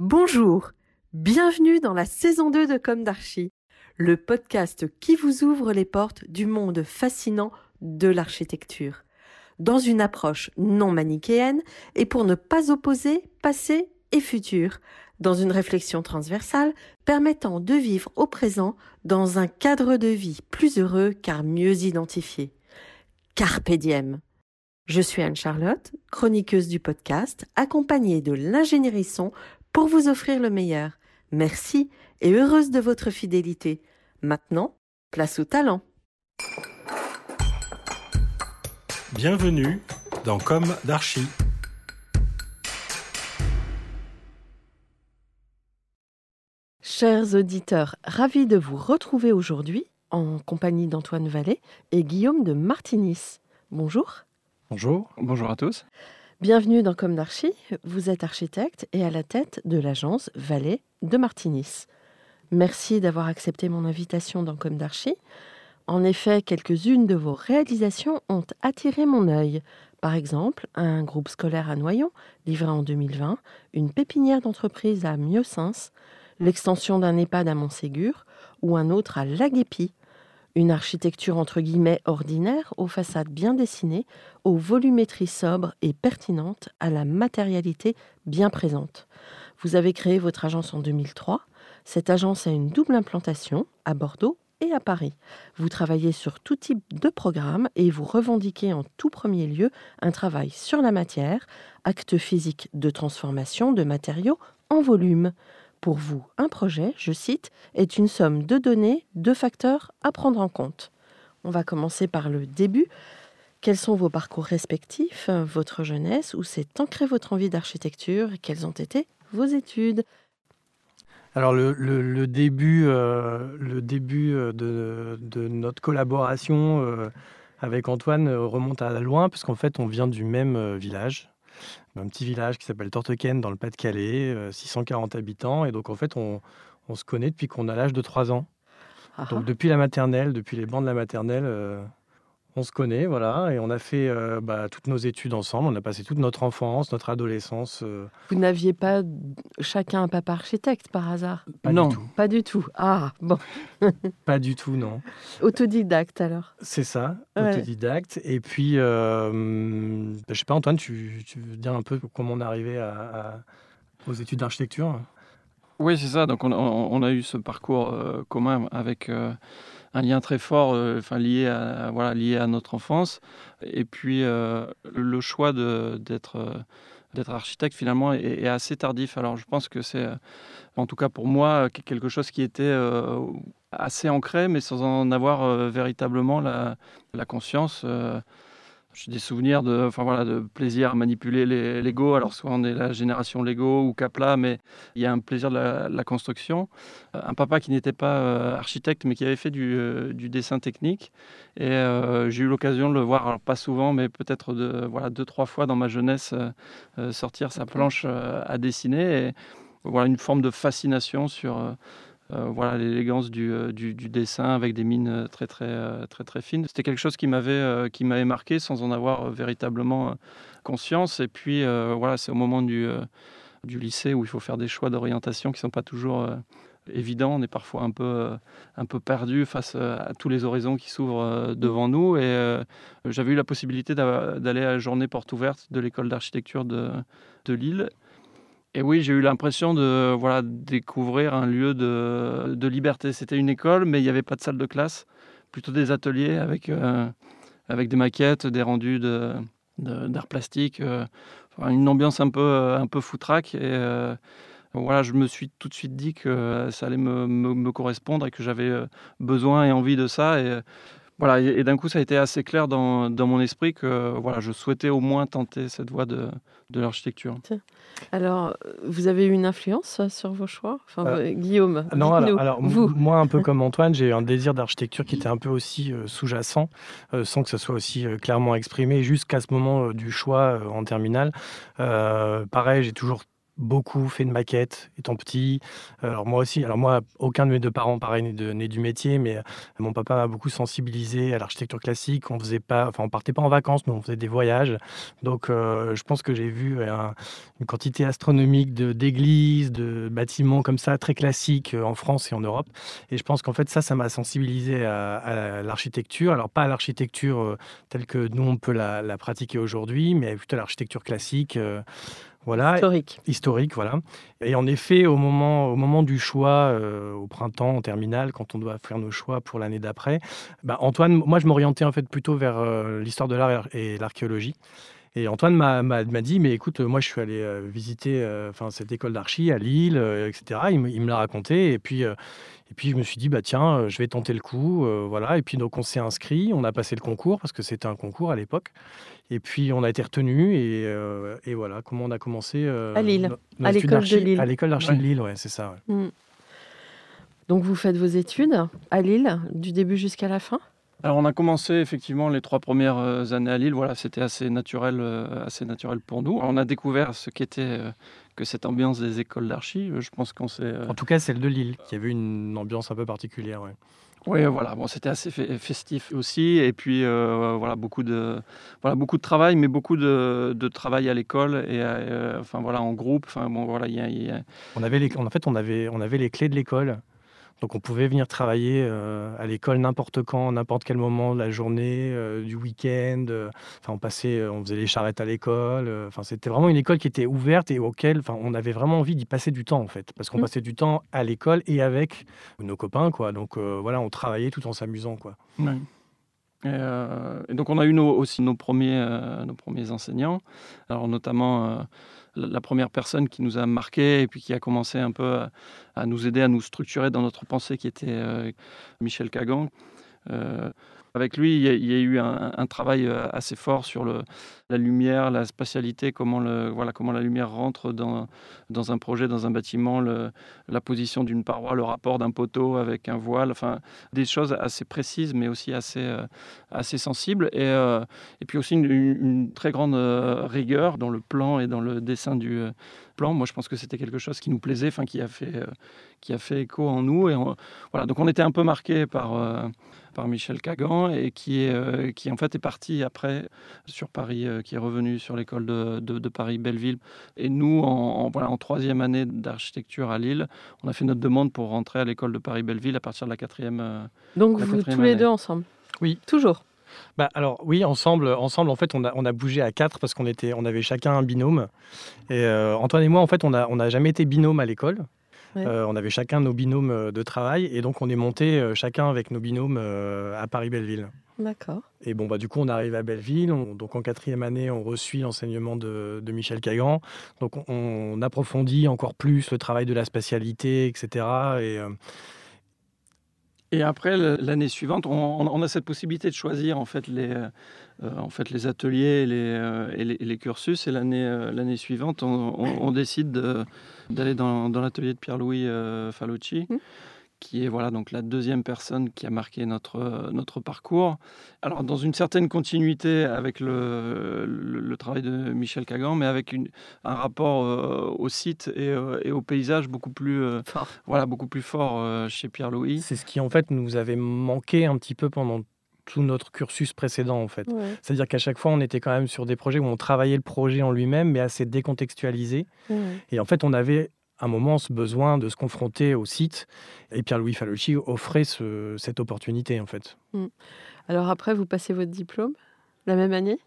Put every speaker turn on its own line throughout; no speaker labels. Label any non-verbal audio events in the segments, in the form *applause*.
Bonjour, bienvenue dans la saison 2 de Comme d'Archie, le podcast qui vous ouvre les portes du monde fascinant de l'architecture, dans une approche non manichéenne et pour ne pas opposer passé et futur, dans une réflexion transversale permettant de vivre au présent dans un cadre de vie plus heureux car mieux identifié. Carpe diem. Je suis Anne-Charlotte, chroniqueuse du podcast, accompagnée de l'ingénierie son pour vous offrir le meilleur. Merci et heureuse de votre fidélité. Maintenant, place au talent.
Bienvenue dans Comme d'Archie.
Chers auditeurs, ravis de vous retrouver aujourd'hui en compagnie d'Antoine Vallée et Guillaume de Martinis. Bonjour.
Bonjour. Bonjour à tous.
Bienvenue dans Comme d'Archie. Vous êtes architecte et à la tête de l'agence Vallée de Martinis. Merci d'avoir accepté mon invitation dans Comme d'Archie. En effet, quelques-unes de vos réalisations ont attiré mon œil. Par exemple, un groupe scolaire à Noyon, livré en 2020, une pépinière d'entreprise à Mieuxens, l'extension d'un EHPAD à Montségur ou un autre à Laguépi. Une architecture entre guillemets ordinaire, aux façades bien dessinées, aux volumétries sobres et pertinentes, à la matérialité bien présente. Vous avez créé votre agence en 2003. Cette agence a une double implantation à Bordeaux et à Paris. Vous travaillez sur tout type de programme et vous revendiquez en tout premier lieu un travail sur la matière, acte physique de transformation de matériaux en volume. Pour vous, un projet, je cite, est une somme de données, de facteurs à prendre en compte. On va commencer par le début. Quels sont vos parcours respectifs, votre jeunesse, où s'est ancrée votre envie d'architecture et quelles ont été vos études?
Alors le, début, euh, euh, de, notre collaboration euh, avec Antoine remonte à loin, puisqu'en fait on vient du même village, un petit village qui s'appelle Tortequenne dans le Pas-de-Calais, euh, 640 habitants, et donc en fait on, on se connaît depuis qu'on a l'âge de 3 ans.
Ah
Donc depuis la maternelle, depuis les bancs de la maternelle, euh, on se connaît, voilà, et on a fait euh, bah, toutes nos études ensemble. On a passé toute notre enfance, notre adolescence. euh,
Vous n'aviez pas chacun un papa architecte par hasard?
Pas
Non.
du tout,
Pas du tout. Ah, bon. *laughs*
pas du tout, non.
Autodidacte alors.
C'est ça,
Ouais.
autodidacte. Et puis, euh, bah, je sais pas, Antoine, tu, tu veux dire un peu comment on est arrivé à, à- aux études d'architecture?
Oui, c'est ça. Donc, on, on- on a eu ce parcours euh, commun avec euh, un lien très fort, euh, enfin lié à voilà, lié à notre enfance. Et puis, euh, le choix d'être euh, d'être architecte finalement est, assez tardif. Alors, je pense que c'est, en tout cas pour moi, que- quelque chose qui était assez ancré, mais sans en avoir véritablement la, conscience. J'ai des souvenirs de, enfin voilà, de plaisir à manipuler les Lego. Alors soit on est la génération Lego ou Capla, mais il y a un plaisir de la, construction. Euh, Un papa qui n'était pas euh, architecte, mais qui avait fait du, euh, dessin technique. Et j'ai eu l'occasion de le voir, pas souvent, mais peut-être de, voilà, deux, trois fois dans ma jeunesse, sortir sa planche à dessiner. Et voilà une forme de fascination sur voilà l'élégance du, euh, du, du dessin avec des mines euh, très très euh, très très fines. C'était quelque chose qui m'avait euh, qui m'avait marqué sans en avoir euh, véritablement euh, conscience. Et puis euh, voilà, c'est au moment du euh, du lycée où il faut faire des choix d'orientation qui sont pas toujours euh, évidents. On est parfois un peu euh, un peu perdu face euh, à tous les horizons qui s'ouvrent euh, devant nous. Et euh, j'avais eu la possibilité d'a- d'aller à la journée porte ouverte de l'école d'architecture de de Lille. Et oui, j'ai eu l'impression de voilà, découvrir un lieu de, de liberté. C'était une école, mais il n'y avait pas de salle de classe, plutôt des ateliers avec, euh, avec des maquettes, des rendus d'art plastique, euh, une ambiance un peu, euh, un peu foutraque. Et voilà, je me suis tout de suite dit que ça allait me, me- correspondre et que j'avais besoin et envie de ça. Voilà, et, d'un coup, ça a été assez clair dans, dans, mon esprit que voilà, je souhaitais au moins tenter cette voie de, de l'architecture.
Alors, vous avez eu une influence sur vos choix? Enfin, euh, Guillaume
Non, alors, moi, un peu *laughs* comme Antoine, j'ai eu un désir d'architecture qui était un peu aussi euh, sous-jacent, euh, sans que ce soit aussi clairement exprimé, jusqu'à ce moment du choix en terminale. pareil, j'ai toujours beaucoup fait de maquettes étant petit. Alors moi aussi, alors moi, aucun de mes deux parents, pareil, n'est du métier, mais euh, mon papa m'a beaucoup sensibilisé à l'architecture classique. On faisait pas, enfin, on partait pas en vacances, mais on faisait des voyages. Donc, euh, je pense que j'ai vu une quantité astronomique d'églises, de, bâtiments comme ça, très classiques euh, en France et en Europe. Et je pense qu'en fait, ça, ça m'a sensibilisé à, l'architecture. Alors, pas à l'architecture telle que nous, on peut la pratiquer aujourd'hui, mais plutôt à l'architecture classique.
Voilà, historique.
Historique, voilà. Et en effet, au moment, au moment du choix, euh, au printemps, en terminale, quand on doit faire nos choix pour l'année d'après, bah, Antoine, moi, je m'orientais en fait plutôt vers euh, l'histoire de l'art et l'archéologie. Et Antoine m'a dit, mais écoute, moi je suis allé euh, visiter enfin cette école d'archi à Lille, etc. Il, me l'a raconté. Et puis, et puis je me suis dit, bah tiens, je vais tenter le coup. voilà. Et puis donc on s'est inscrit, on a passé le concours, parce que c'était un concours à l'époque. Et puis on a été retenu et, euh, et, voilà comment on a commencé
euh, à Lille, à l'école de Lille.
À l'école d'archi de Lille, ouais, c'est ça. Mm.
Donc vous faites vos études à Lille du début jusqu'à la fin?
Alors on a commencé effectivement les trois premières euh, années à Lille. Voilà, c'était assez naturel, assez naturel pour nous. On a découvert ce qu'était que cette ambiance des écoles d'archi. Je pense qu'on s'est.
En tout cas, celle de Lille, qui avait une ambiance un peu particulière. Ouais.
Oui, voilà. Bon, c'était assez festif aussi, et puis euh, voilà beaucoup de voilà beaucoup de travail, mais beaucoup de, de travail à l'école et euh, enfin voilà en groupe. Enfin bon voilà,
On avait les, en fait on avait on avait les clés de l'école. Donc on pouvait venir travailler euh, à l'école n'importe quand, n'importe quel moment de la journée, euh, du week-end. Euh, enfin, on passait, on faisait les charrettes à l'école. Enfin, c'était vraiment une école qui était ouverte et auquel, enfin, on avait vraiment envie d'y passer du temps en fait, parce qu'on mmh. passait du temps à l'école et avec nos copains, quoi. Donc voilà, on travaillait tout en s'amusant, quoi.
Et, donc on a eu aussi nos premiers, nos premiers enseignants, alors notamment la première personne qui nous a marqué et puis qui a commencé un peu à, nous aider à nous structurer dans notre pensée, qui était euh, Michel Cagan. Avec lui, il y a, eu un, travail euh, assez fort sur la lumière, la spatialité, comment, la lumière rentre dans, un projet, dans un bâtiment, la position d'une paroi, le rapport d'un poteau avec un voile, enfin des choses assez précises mais aussi assez, euh, sensibles. Et, euh, et puis aussi une, très grande rigueur dans le plan et dans le dessin du plan. Moi, je pense que c'était quelque chose qui nous plaisait, enfin qui a fait, qui a fait écho en nous. Et voilà, donc on était un peu marqué par par Michel Cagan et qui, est, euh, qui en fait est parti après sur Paris, euh, qui est revenu sur l'école de, de, Paris-Belleville. Et nous, en, voilà, en troisième année d'architecture à Lille, on a fait notre demande pour rentrer à l'école de Paris-Belleville à partir de la quatrième. Euh,
Donc vous tous les deux ensemble
Oui.
Toujours
bah alors oui, ensemble, ensemble en fait, on a, on a bougé à quatre parce qu'on était, on avait chacun un binôme. Et Antoine et moi, en fait, on n'a on a jamais été binôme à l'école. Euh, on avait chacun nos binômes euh, de travail et donc on est monté euh, chacun avec nos binômes à Paris-Belleville.
D'accord.
Et bon, bah, du coup, on arrive à Belleville. donc, en quatrième année, on reçut l'enseignement de, Michel Cagan. Donc, on, approfondit encore plus le travail de la spatialité, etc. Et,
et après, l'année suivante, on, a cette possibilité de choisir en fait les, en fait, les ateliers et les, euh, et les, cursus. Et l'année euh, l'année suivante, on, décide d'aller dans, dans l'atelier de Pierre-Louis Falucci. Mmh qui est voilà donc la deuxième personne qui a marqué notre, notre parcours. Alors dans une certaine continuité avec le, le, travail de Michel Cagan, mais avec une, un rapport euh, au site et, euh, et, au paysage beaucoup plus euh, fort. Voilà beaucoup plus fort chez Pierre Louis.
C'est ce qui en fait nous avait manqué un petit peu pendant tout notre cursus précédent en fait. C'est-à-dire qu'à chaque fois on était quand même sur des projets où on travaillait le projet en lui-même mais assez décontextualisé. Et en fait on avait un moment ce besoin de se confronter au site. Et Pierre-Louis Falucci offrait cette opportunité, en fait.
Mm. Alors après, vous passez votre diplôme la même année?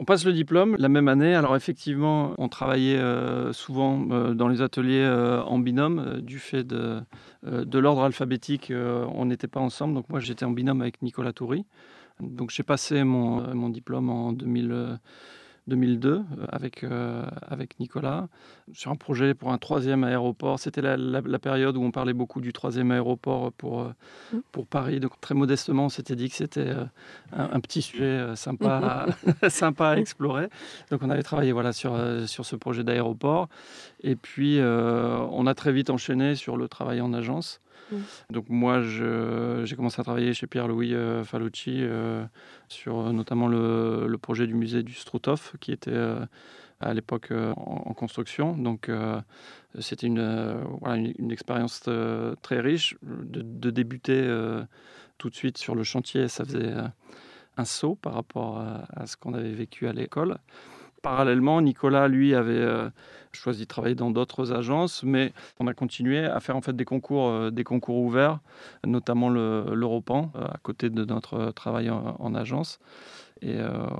On passe le diplôme la même année. Alors effectivement, on travaillait euh, souvent euh, dans les ateliers euh, en binôme du fait de, l'ordre alphabétique. on n'était pas ensemble. Donc moi, j'étais en binôme avec Nicolas Toury. Donc j'ai passé mon, mon, diplôme en 2000. 2002 avec, avec Nicolas sur un projet pour un troisième aéroport. C'était la, période où on parlait beaucoup du troisième aéroport pour, mmh. pour Paris. Donc très modestement, on s'était dit que c'était un, petit sujet sympa, à, *laughs* sympa à explorer. Donc on avait travaillé voilà, sur, sur ce projet d'aéroport. Et puis on a très vite enchaîné sur le travail en agence. Mmh. Donc moi, j'ai commencé à travailler chez Pierre-Louis euh, Falucci euh, sur euh, notamment le, projet du musée du Struthof, qui était à l'époque en, construction. Donc c'était une, expérience très riche de, débuter tout de suite sur le chantier. Ça faisait un saut par rapport à ce qu'on avait vécu à l'école. Parallèlement, Nicolas, lui, avait euh, choisi de travailler dans d'autres agences, mais on a continué à faire en fait des concours, euh, des concours ouverts, notamment l'Europan, euh, à côté de notre travail en, agence. Et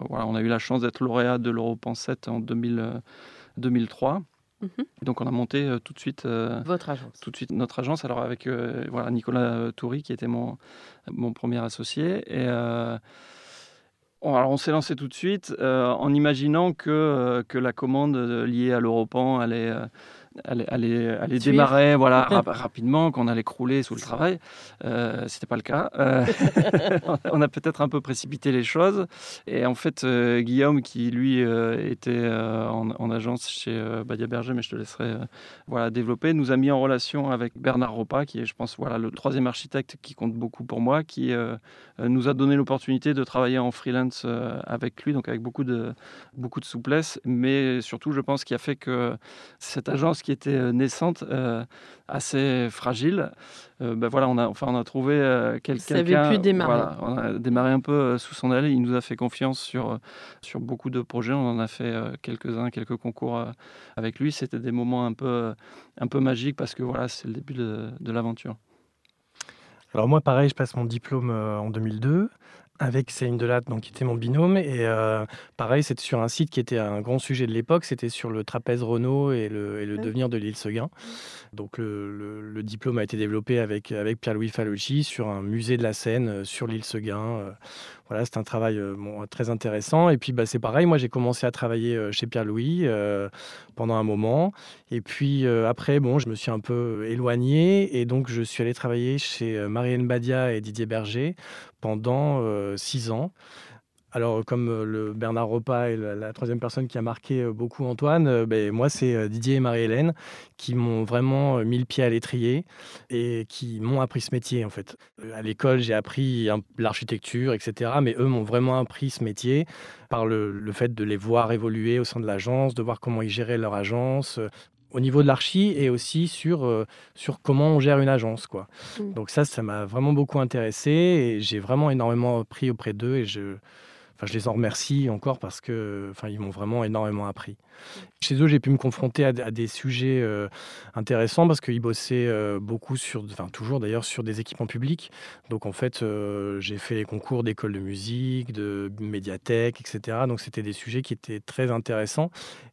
voilà, on a eu la chance d'être lauréat de l'Europan 7 en 2003. Mhm. Donc on a monté tout de suite
votre agence.
Tout de suite notre agence. Alors avec voilà Nicolas Toury qui était mon mon premier associé et alors on s'est lancé tout de suite euh, en imaginant que, euh, la commande euh, liée à l'Europan allait, allait, allait, démarrer voilà, rapidement, qu'on allait crouler sous le travail. Euh, Ce n'était pas le cas. Euh, *laughs* on a peut-être un peu précipité les choses. Et en fait, euh, Guillaume, qui lui était en, agence chez Badia Berger, mais je te laisserai voilà, développer, nous a mis en relation avec Bernard Ropa, qui est, je pense, voilà, le troisième architecte qui compte beaucoup pour moi, qui nous a donné l'opportunité de travailler en freelance avec lui, donc avec beaucoup de, beaucoup de souplesse, mais surtout, je pense, qui a fait que cette agence qui était euh, naissante, euh, assez fragile. Euh, ben voilà, on a, enfin, on a trouvé quelqu'un.
qui avait pu démarrer.
on a démarré un peu sous son aile. Il nous a fait confiance sur, sur beaucoup de projets. On en a fait quelques-uns, quelques concours avec lui. C'était des moments un peu, un peu magiques parce que voilà, c'est le début de, de l'aventure.
Alors moi, pareil, je passe mon diplôme en 2002 avec Céline Delatte, donc, qui était mon binôme. Et euh, pareil, c'était sur un site qui était un grand sujet de l'époque. C'était sur le trapèze Renault et le, et le devenir de l'île Seguin. Donc le, le, diplôme a été développé avec, avec Pierre-Louis Falucci sur un musée de la Seine euh, sur l'île Seguin. Euh, voilà, c'est un travail très intéressant. Et puis bah, c'est pareil, moi j'ai commencé à travailler chez Pierre-Louis pendant un moment. Et puis après, je me suis un peu éloigné et donc je suis allé travailler chez Marianne Badia et Didier Berger pendant six ans. Alors, comme le Bernard Ropa est la, troisième personne qui a marqué beaucoup Antoine, ben, moi, c'est Didier et Marie-Hélène qui m'ont vraiment mis le pied à l'étrier et qui m'ont appris ce métier, en fait. À l'école, j'ai appris l'architecture, etc. Mais eux m'ont vraiment appris ce métier par le, le, fait de les voir évoluer au sein de l'agence, de voir comment ils géraient leur agence, au niveau de l'archi et aussi sur, euh, sur comment on gère une agence. Quoi. Mmh. Donc ça, ça m'a vraiment beaucoup intéressé et j'ai vraiment énormément appris auprès d'eux et je, Enfin, je les en remercie encore parce que, enfin, ils m'ont vraiment énormément appris. Chez eux, j'ai pu me confronter à, des sujets euh, intéressants parce qu'ils bossaient euh, beaucoup sur, enfin, toujours d'ailleurs sur des équipements publics. Donc, en fait, euh, j'ai fait les concours d'école de musique, de médiathèque, etc. Donc, c'était des sujets qui étaient très intéressants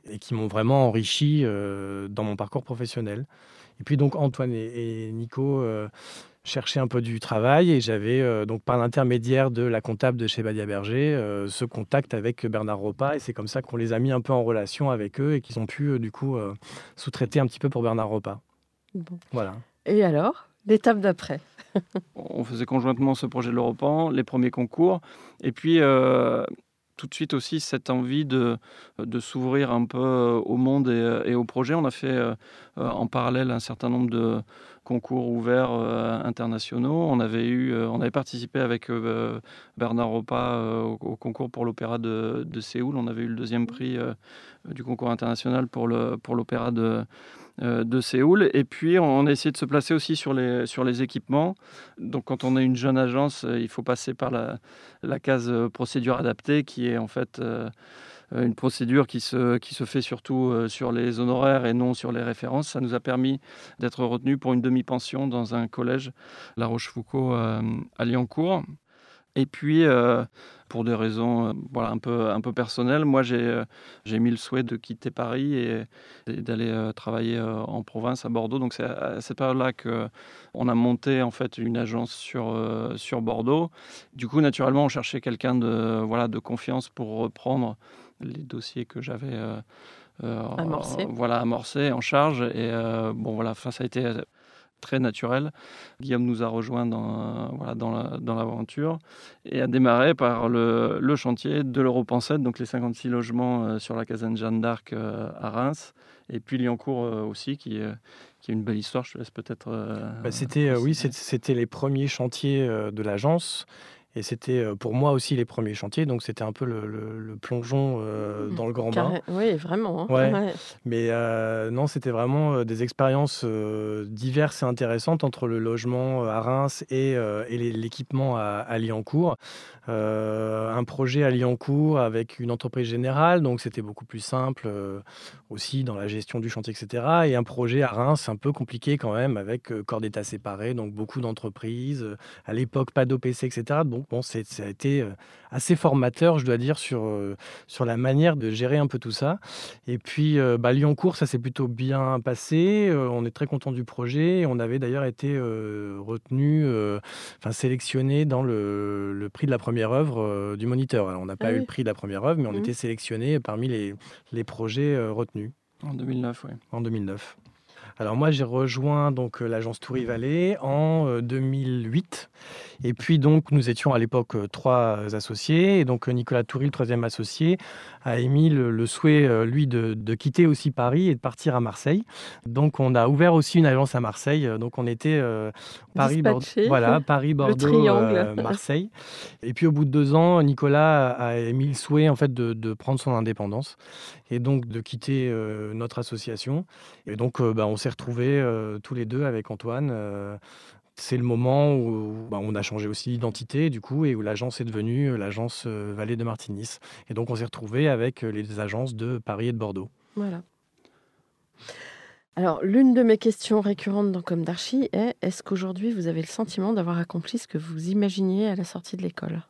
et qui m'ont vraiment enrichi dans mon parcours professionnel. Et puis, donc, Antoine et, et Nico chercher un peu du travail et j'avais euh, donc par l'intermédiaire de la comptable de chez Badia Berger euh, ce contact avec Bernard Ropa et c'est comme ça qu'on les a mis un peu en relation avec eux et qu'ils ont pu euh, du coup sous-traiter un petit peu pour Bernard Ropa. Voilà.
Et alors l'étape d'après? *laughs*
On faisait conjointement ce projet de l'Europan, les premiers concours et puis tout de suite aussi cette envie de, de s'ouvrir un peu au monde et, et, au projet. On a fait en parallèle un certain nombre de, concours ouverts euh, internationaux. On avait, eu, euh, on avait participé avec euh, Bernard Ropa au, concours pour l'opéra de, Séoul. On avait eu le deuxième prix du concours international pour l'opéra pour de, de Séoul. Et puis, on a essayé de se placer aussi sur les, sur les équipements. Donc, quand on est une jeune agence, il faut passer par la, case procédure adaptée qui est en fait une procédure qui se, qui se fait surtout euh, sur les honoraires et non sur les références. Ça nous a permis d'être retenus pour une demi-pension dans un collège, La Rochefoucauld euh, à Liancourt. Et puis, pour des raisons voilà, un, peu, un peu personnelles, moi, j'ai j'ai mis le souhait de quitter Paris et, d'aller travailler en province, à Bordeaux. Donc, c'est à cette période-là qu'on a monté en fait une agence sur, sur Bordeaux. Du coup, naturellement, on cherchait quelqu'un de, voilà, de confiance pour reprendre les dossiers que j'avais
amorcés.
voilà, amorcés, en charge. Et bon, voilà, ça a été très naturel. Guillaume nous a rejoints dans, voilà, dans l'aventure et a démarré par le, le chantier de l'Europe 7, donc les 56 logements sur la caserne Jeanne d'Arc à Reims, et puis Liancourt aussi, qui, qui est une belle histoire. Je te laisse peut-être.
Bah, c'était, oui, c'était les premiers chantiers de l'agence. Et c'était pour moi aussi les premiers chantiers, donc c'était un peu le, plongeon mmh. dans le grand bain.
Oui, vraiment.
Hein. Mais non, c'était vraiment des expériences diverses et intéressantes entre le logement à Reims et, l'équipement à, à Liancourt. un projet à Liancourt avec une entreprise générale, donc c'était beaucoup plus simple aussi dans la gestion du chantier, etc. Et un projet à Reims, un peu compliqué quand même, avec corps d'état séparés, donc beaucoup d'entreprises. À l'époque, pas d'OPC, etc. Donc bon, ça a été euh, assez formateur, je dois dire, sur, euh, sur la manière de gérer un peu tout ça. Et puis, euh, bah, Lyon-Cours, ça s'est plutôt bien passé. on est très content du projet. On avait d'ailleurs été retenu, enfin sélectionné dans le, prix de la première œuvre du moniteur. Alors, on n'a pas ah eu le prix de la première œuvre, mais on mmh. était sélectionné parmi les, les projets retenus.
En 2009, oui.
En 2009. Alors moi, j'ai rejoint donc euh, l'agence Toury Vallée en 2008. Euh, et puis donc, nous étions à l'époque euh, trois associés. Et donc Nicolas Toury, le troisième associé, a émis le, souhait, lui, de, quitter aussi Paris et de partir à Marseille. Donc on a ouvert aussi une agence à Marseille. Donc on était Paris, Bordeaux, voilà, Paris, Bordeaux, Marseille. Et puis au bout de deux ans, Nicolas a émis le souhait en fait de, de prendre son indépendance et donc de quitter notre association. Et donc bah, on s'est retrouvés euh, tous les deux avec Antoine. Euh, c'est le moment où bah, on a changé aussi d'identité, du coup, et où l'agence est devenue euh, l'agence Vallée de Martinis. Et donc, on s'est retrouvé avec les agences de Paris et de Bordeaux.
Voilà. Alors, l'une de mes questions récurrentes dans Comme d'Archie est est-ce qu'aujourd'hui vous avez le sentiment d'avoir accompli ce que vous imaginiez à la sortie de l'école?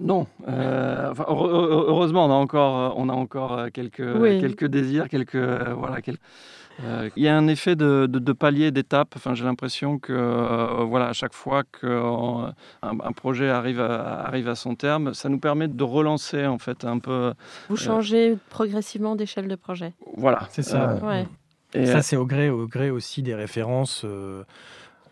Non. heureusement, on a encore, on a encore quelques, quelques désirs, quelques, voilà, quelques, euh, il y a un effet de, palier, d'étape. Enfin, j'ai l'impression que euh, voilà, à chaque fois qu'un un projet arrive à, arrive à son terme, ça nous permet de relancer en fait un peu.
Vous euh, changez progressivement d'échelle de projet.
Voilà,
c'est ça. Et ça, c'est au gré, au gré aussi des références.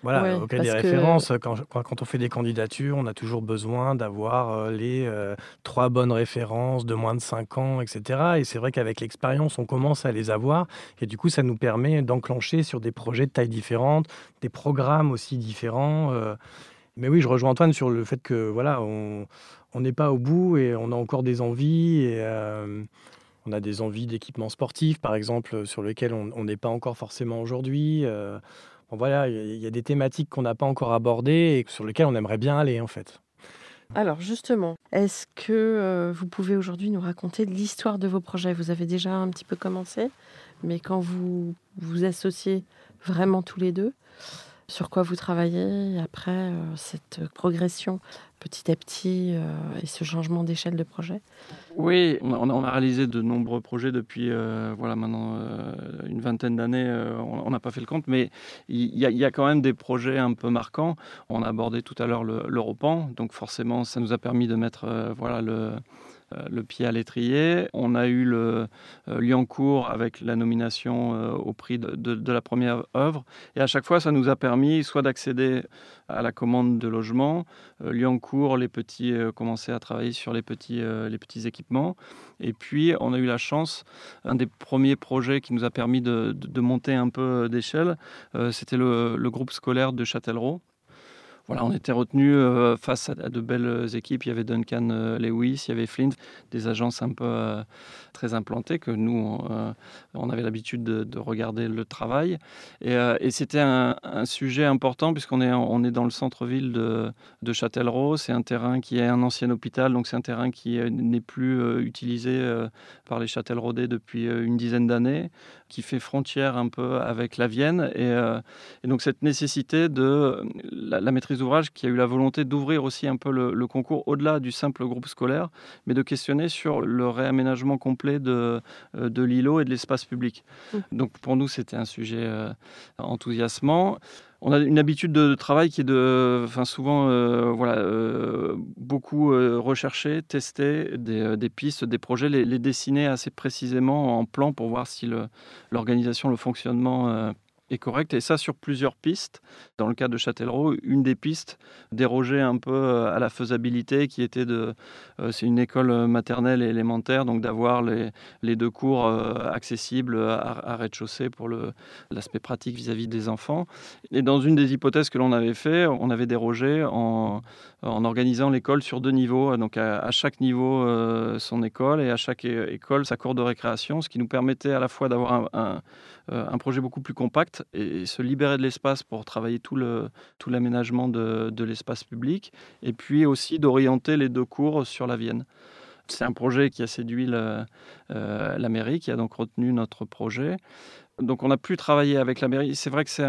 Voilà, auquel cas des références. Quand, quand, on fait des candidatures, on a toujours besoin d'avoir euh, les euh, trois bonnes références de moins de 5 ans, etc. Et c'est vrai qu'avec l'expérience, on commence à les avoir. Et du coup, ça nous permet d'enclencher sur des projets de taille différente, des programmes aussi différents. Euh. Mais oui, je rejoins Antoine sur le fait que voilà, on n'est pas au bout et on a encore des envies. Et, on a des envies d'équipements sportifs, par exemple, sur lesquels on n'est pas encore forcément aujourd'hui voilà, il y a des thématiques qu'on n'a pas encore abordées et sur lesquelles on aimerait bien aller en fait.
Alors justement, est-ce que euh, vous pouvez aujourd'hui nous raconter l'histoire de vos projets? Vous avez déjà un petit peu commencé, mais quand vous vous associez vraiment tous les deux, sur quoi vous travaillez après euh, cette progression petit à petit euh, et ce changement d'échelle de projet?
Oui, on a, réalisé de nombreux projets depuis euh, voilà, maintenant une vingtaine d'années. on n'a pas fait le compte, mais il y, a quand même des projets un peu marquants. On a abordé tout à l'heure l'Europan, donc forcément ça nous a permis de mettre voilà, le le pied à l'étrier. On a eu le euh, Liancourt avec la nomination euh, au prix de, la première œuvre. Et à chaque fois, ça nous a permis soit d'accéder à la commande de logement. Liancourt, les petits commençaient à travailler sur les petits, les petits équipements. Et puis, on a eu la chance, un des premiers projets qui nous a permis de, monter un peu d'échelle, c'était le, le, groupe scolaire de Châtellerault voilà, on était retenu euh, face à, de belles équipes. Il y avait Duncan euh, Lewis, il y avait Flint, des agences un peu euh, très implantées que nous, on avait l'habitude de, regarder le travail. Et, c'était un, sujet important puisqu'on est, on est dans le centre-ville de, de Châtellerault. C'est un terrain qui est un ancien hôpital, donc c'est un terrain qui n'est plus utilisé par les Châtelleraudais depuis une dizaine d'années, qui fait frontière un peu avec la Vienne. Et, donc cette nécessité de la maîtrise d'ouvrage qui a eu la volonté d'ouvrir aussi un peu le, concours au-delà du simple groupe scolaire, mais de questionner sur le réaménagement complet de, de l'îlot et de l'espace public. Mmh. Donc pour nous, c'était un sujet enthousiasmant on a une habitude de, travail qui est de, enfin souvent, euh, voilà, euh, beaucoup euh, rechercher, tester des, pistes, des projets, les, les, dessiner assez précisément en plan pour voir si l'organisation, le, fonctionnement est correcte. Et ça, sur plusieurs pistes. Dans le cas de Châtellerault, une des pistes dérogeait un peu euh, à la faisabilité qui était de. Euh, c'est une école maternelle et élémentaire, donc d'avoir les, les, deux cours euh, accessibles à, rez-de-chaussée pour l'aspect pratique vis-à-vis des enfants. Et dans une des hypothèses que l'on avait fait, on avait dérogé en, en organisant l'école sur deux niveaux. Donc à, chaque niveau, son école et à chaque école, sa cour de récréation, ce qui nous permettait à la fois d'avoir un euh, un projet beaucoup plus compact et, se libérer de l'espace pour travailler tout l'aménagement de l'espace public et puis aussi d'orienter les deux cours sur la Vienne. C'est un projet qui a séduit euh, la mairie, qui a donc retenu notre projet. Donc on a pu travailler avec la mairie. C'est vrai que c'est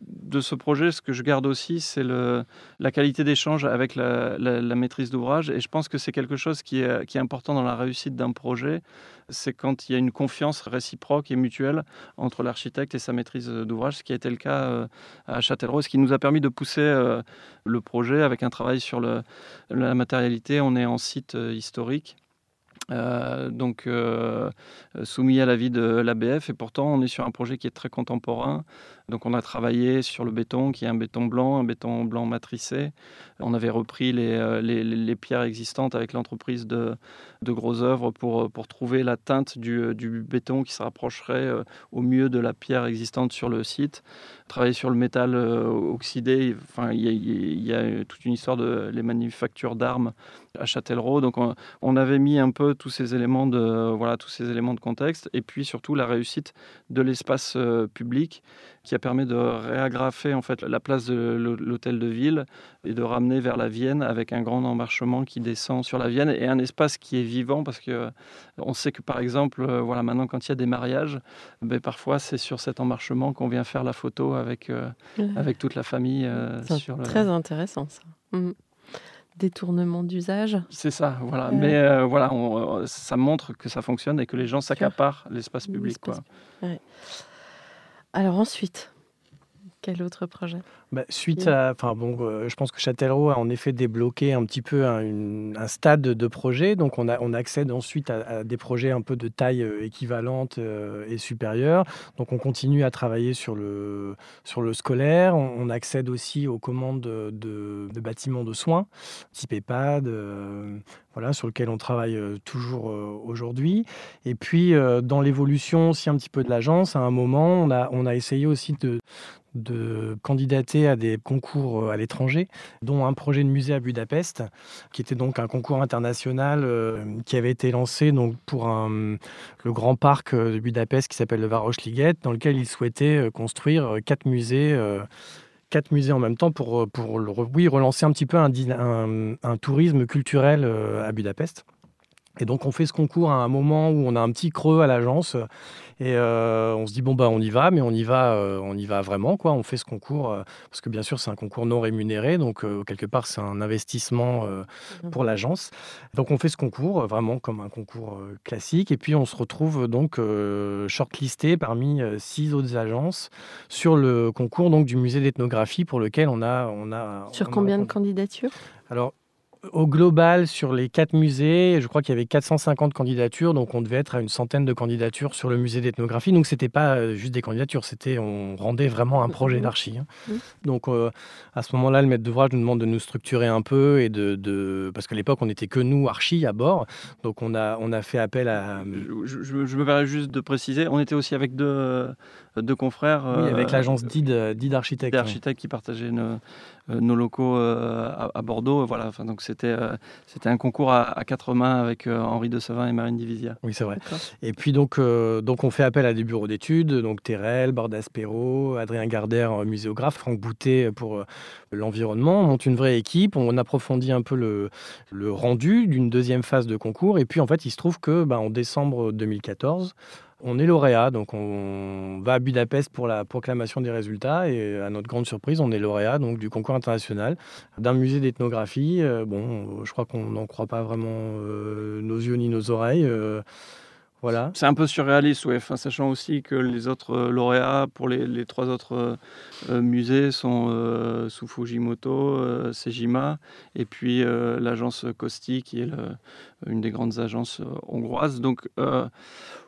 de ce projet, ce que je garde aussi, c'est la qualité d'échange avec la, maîtrise d'ouvrage. Et je pense que c'est quelque chose qui est, important dans la réussite d'un projet. C'est quand il y a une confiance réciproque et mutuelle entre l'architecte et sa maîtrise d'ouvrage, ce qui a été le cas euh, à Châtellerault, ce qui nous a permis de pousser euh, le projet avec un travail sur la matérialité. On est en site euh, historique. Euh, donc euh, soumis à l'avis de l'ABF et pourtant on est sur un projet qui est très contemporain. Donc on a travaillé sur le béton qui est un béton blanc, un béton blanc matricé. On avait repris les, euh, pierres existantes avec l'entreprise de, Gros Œuvres pour, pour trouver la teinte du, du béton qui se rapprocherait au mieux de la pierre existante sur le site. Travailler sur le métal oxydé, enfin, il y, a toute une histoire de les manufactures d'armes à Châtellerault. Donc on, avait mis un peu tous ces éléments de contexte et puis surtout la réussite de l'espace euh, public qui a permis de réagrafer en fait la place de l'hôtel de ville et de ramener vers la Vienne avec un grand emmarchement qui descend sur la Vienne et un espace qui est vivant parce que euh, on sait que par exemple euh, voilà maintenant quand il y a des mariages ben, parfois c'est sur cet emmarchement qu'on vient faire la photo avec avec toute la famille
c'est très intéressant ça mmh détournement d'usage.
C'est ça, voilà. Mais euh, voilà, on, ça montre que ça fonctionne et que les gens s'accaparent l'espace public. Quoi.
Alors ensuite, quel autre projet?
Bah, Suite à, enfin bon, euh, je pense que Châtellerault a en effet débloqué un petit peu un, stade de projet, donc on, a, on accède ensuite à, des projets un peu de taille euh, équivalente euh, et supérieure. Donc on continue à travailler sur le, sur le scolaire, on, accède aussi aux commandes de, de, bâtiments de soins, type EHPAD, voilà, sur lequel on travaille toujours aujourd'hui. Et puis dans l'évolution aussi un petit peu de l'agence, à un moment, on a, on a essayé aussi de, de candidater à des concours euh, à l'étranger, dont un projet de musée à Budapest, qui était donc un concours international euh, qui avait été lancé donc pour le grand parc euh, de Budapest qui s'appelle le Városliget, dans lequel il souhaitait construire quatre musées quatre musées en même temps pour, pour oui, relancer un petit peu un tourisme culturel à Budapest. Et donc on fait ce concours à un moment où on a un petit creux à l'agence et euh, on se dit bon bah on y va, mais on y va, euh, on y va vraiment quoi. On fait ce concours euh, parce que bien sûr c'est un concours non rémunéré, donc quelque part c'est un investissement mmh. pour l'agence. Donc on fait ce concours vraiment comme un concours classique et puis on se retrouve donc shortlisté parmi six autres agences sur le concours donc du musée d'ethnographie pour lequel on a on a
sur combien de candidatures?
Alors, au global, sur les quatre musées, je crois qu'il y avait 450 candidatures, donc on devait être à une centaine de candidatures sur le musée d'ethnographie. Donc c'était pas euh, juste des candidatures, c'était on rendait vraiment un projet d'archi. Hein. Donc euh, à ce moment-là, le maître d'ouvrage nous demande de nous structurer un peu et de, parce qu'à l'époque on n'était que nous archi à bord, donc on a on a fait appel à.
Je, me permets juste de préciser, on était aussi avec deux, deux confrères.
Oui, avec euh, l'agence DID, DID Architecte.
Architectes qui partageaient nos, nos locaux à, à, Bordeaux. Voilà, enfin, donc c'était euh, c'était un concours à, quatre mains avec euh, Henri de Savin et Marine Divisia.
Oui, c'est vrai. Et puis donc, euh, donc on fait appel à des bureaux d'études, donc Terrel, Bordaspero, Adrien Gardère, muséographe, Franck Boutet pour l'environnement. On monte une vraie équipe, on approfondit un peu le, le rendu d'une deuxième phase de concours. Et puis en fait, il se trouve que bah, en décembre 2014, On est lauréat, donc on va à Budapest pour la proclamation des résultats et à notre grande surprise, on est lauréat donc du concours international d'un musée d'ethnographie. Euh, bon, je crois qu'on n'en croit pas vraiment euh, nos yeux ni nos oreilles. Euh, voilà.
C'est un peu surréaliste, ouais. sachant aussi que les autres euh, lauréats pour les, trois autres euh, euh, musées sont sous Fujimoto, Sejima, et puis l'agence Costi, qui est une des grandes agences hongroises. Donc,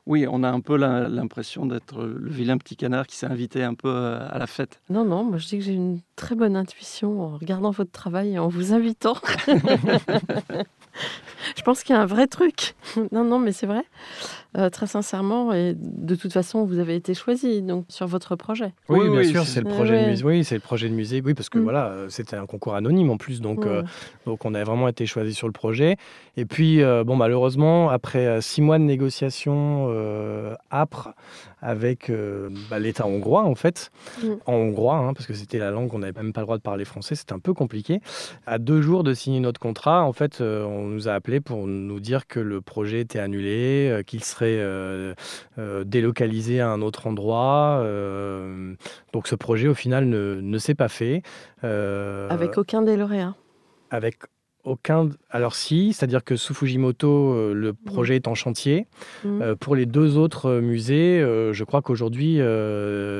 oui, on a un peu l'impression d'être le vilain petit canard qui s'est invité un peu à la fête.
Non, non, moi je dis que j'ai une très bonne intuition en regardant votre travail et en vous invitant. *laughs* je pense qu'il y a un vrai truc. non, non, mais c'est vrai. Euh, très sincèrement, et de toute façon, vous avez été choisi donc sur votre projet.
Oui, bien sûr, c'est le projet de musée. Oui, c'est le projet de musée. Oui, parce que mm. voilà, euh, c'était un concours anonyme en plus, donc euh, donc on a vraiment été choisi sur le projet. Et puis bon, malheureusement, après six mois de négociations âpres avec bah, l'État hongrois en fait, mm. en hongrois, hein, parce que c'était la langue qu'on n'avait même pas le droit de parler français, c'était un peu compliqué. À deux jours de signer notre contrat, en fait, on nous a appelé pour nous dire que le projet était annulé, qu'il serait euh, euh, délocalisé à un autre endroit. Euh, donc ce projet, au final, ne, ne s'est pas fait.
Avec aucun des lauréats
Avec aucun. Alors si, c'est-à-dire que sous Fujimoto, euh, le projet est en chantier. Mmh. Euh, pour les deux autres euh, musées, je crois qu'aujourd'hui,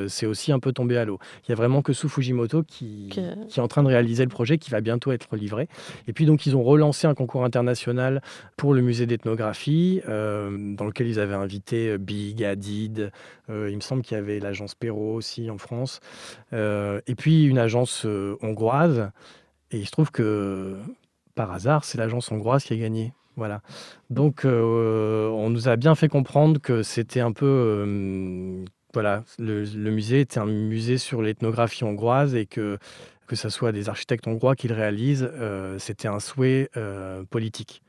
c'est aussi un peu tombé à l'eau. Il y a vraiment que sous Fujimoto qui, qui, est en train de réaliser le projet, qui va bientôt être livré. Et puis donc, ils ont relancé un concours international pour le musée d'ethnographie, dans lequel ils avaient invité Big, Adid. il me semble qu'il y avait l'agence Perrault aussi en France. et puis une agence hongroise. Et il se trouve que par hasard, c'est l'agence hongroise qui a gagné. Voilà. Donc, euh, on nous a bien fait comprendre que c'était un peu. Euh, voilà, le, musée était un musée sur l'ethnographie hongroise et que que ce soit des architectes hongrois qui le réalisent, euh, c'était un souhait euh, politique.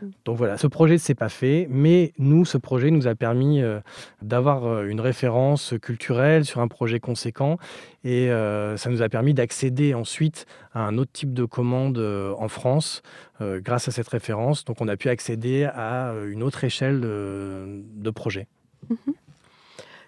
Mm. Donc voilà, ce projet ne s'est pas fait, mais nous, ce projet nous a permis euh, d'avoir une référence culturelle sur un projet conséquent et ça nous a permis d'accéder ensuite à un autre type de commande en France grâce à cette référence. Donc on a pu accéder à une autre échelle de, projet. Mm-hmm.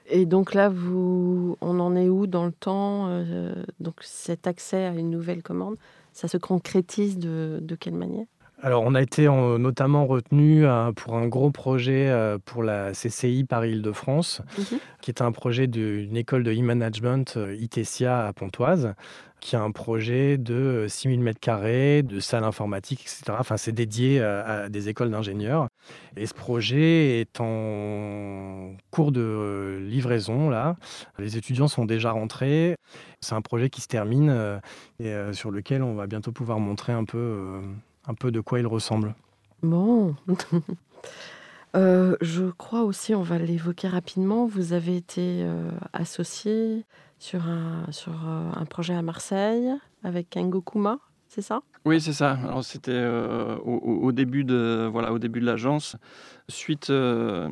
Et donc là, vous, on en est où dans le temps euh, Donc cet accès à une nouvelle commande, ça se concrétise de, de quelle manière?
Alors, on a été notamment retenu euh, pour un gros projet euh, pour la CCI Paris-Île-de-France, mhm. qui est un projet d'une école de e-management ITESIA à Pontoise, qui a un projet de 6000 m2 de salle informatique, etc. Enfin, c'est dédié à, des écoles d'ingénieurs. Et ce projet est en cours de livraison, là. Les étudiants sont déjà rentrés. C'est un projet qui se termine euh, et euh, sur lequel on va bientôt pouvoir montrer un peu, euh, un peu de quoi il ressemble.
Bon. *laughs* je crois aussi, on va l'évoquer rapidement, vous avez été associé sur un, sur euh, un projet à Marseille avec Kengo Kuma, c'est ça?
Oui, c'est ça. Alors c'était euh, au, début de voilà au début de l'agence, suite euh,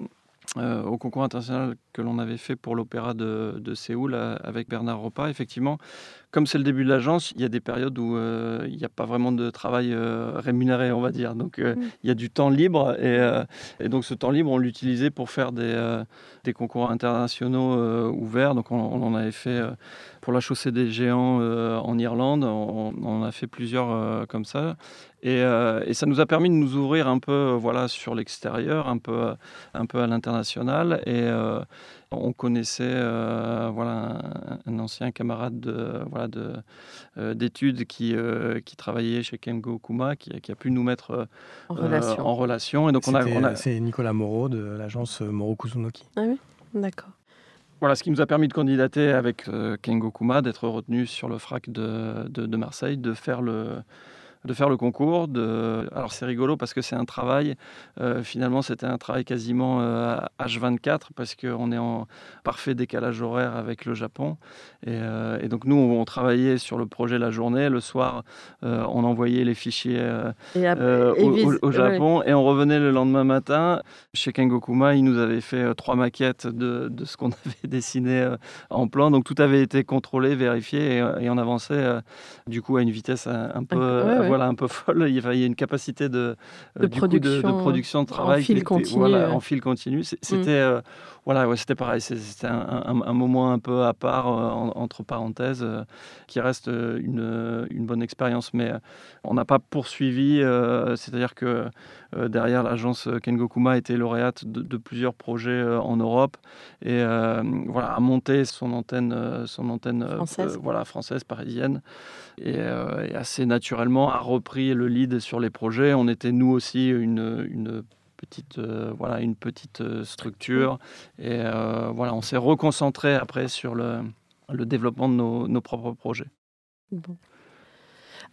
au concours international que l'on avait fait pour l'opéra de, de, Séoul avec Bernard Ropa. Effectivement, comme c'est le début de l'agence, il y a des périodes où euh, il n'y a pas vraiment de travail euh, rémunéré, on va dire. Donc euh, mm. il y a du temps libre et, donc ce temps libre, on l'utilisait pour faire des, des concours internationaux ouverts. Donc on, en avait fait pour la chaussée des géants en Irlande, on, on, a fait plusieurs comme ça. Et, et, ça nous a permis de nous ouvrir un peu voilà, sur l'extérieur, un peu, un peu à l'international. Et, on connaissait euh, voilà, un, ancien camarade de, voilà, de, euh, d'études qui, euh, qui travaillait chez Kengo Kuma, qui, qui, a pu nous mettre en relation. en, relation.
Et donc on a, C'est Nicolas Moreau de l'agence Moreau Kusunoki.
Ah oui, d'accord.
Voilà, ce qui nous a permis de candidater avec Kengo Kuma, d'être retenu sur le FRAC de, de, de Marseille, de faire le, de faire le concours. De... Alors c'est rigolo parce que c'est un travail, euh, finalement c'était un travail quasiment H24 euh, parce qu'on est en parfait décalage horaire avec le Japon. Et, euh, donc nous on, travaillait sur le projet la journée, le soir on envoyait les fichiers au, Japon et on revenait le lendemain matin. Chez Kengokuma, il nous avait fait trois maquettes de, de ce qu'on *laughs* avait dessiné en plan. Donc tout avait été contrôlé, vérifié et, on avançait du coup à une vitesse un, peu voilà, un peu folle. Il y a une capacité de,
de, production,
de, production de travail
en fil continu.
Voilà, en fil continu. C'était voilà, ouais, c'était pareil. C'était un, moment un peu à part, entre parenthèses, qui reste une, une bonne expérience. Mais on n'a pas poursuivi. C'est-à-dire que derrière l'agence Kengokuma était lauréate de, plusieurs projets en Europe et voilà, a monté son antenne, son antenne
française.
voilà, française, parisienne. Et, assez naturellement a repris le lead sur les projets. On était nous aussi une, une petite, euh, voilà, une petite euh, structure. Et euh, voilà, on s'est reconcentré après sur le, le développement de nos, nos propres projets.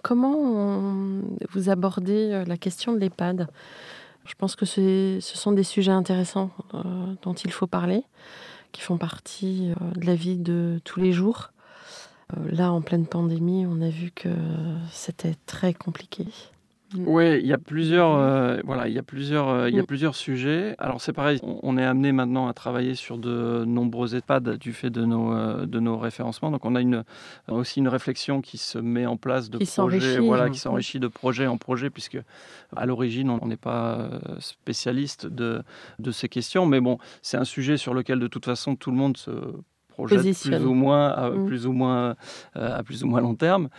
Comment vous abordez la question de l'EHPAD? Je pense que ce sont des sujets intéressants dont il faut parler, qui font partie de la vie de tous les jours. là, en pleine pandémie, on a vu que c'était très compliqué.
Mm. Oui, il y a plusieurs, euh, voilà, il y a plusieurs, euh, il y a mm. plusieurs sujets. Alors c'est pareil, on, est amené maintenant à travailler sur de nombreux EHPAD du fait de nos, euh, de nos référencements. Donc on a une, aussi une réflexion qui se met en place de projets, voilà, qui s'enrichit de projet en projet, puisque à l'origine on n'est pas spécialiste de, de ces questions. Mais bon, c'est un sujet sur lequel de toute façon tout le monde se projette plus ou moins, à, mm. plus ou moins, à plus ou moins long terme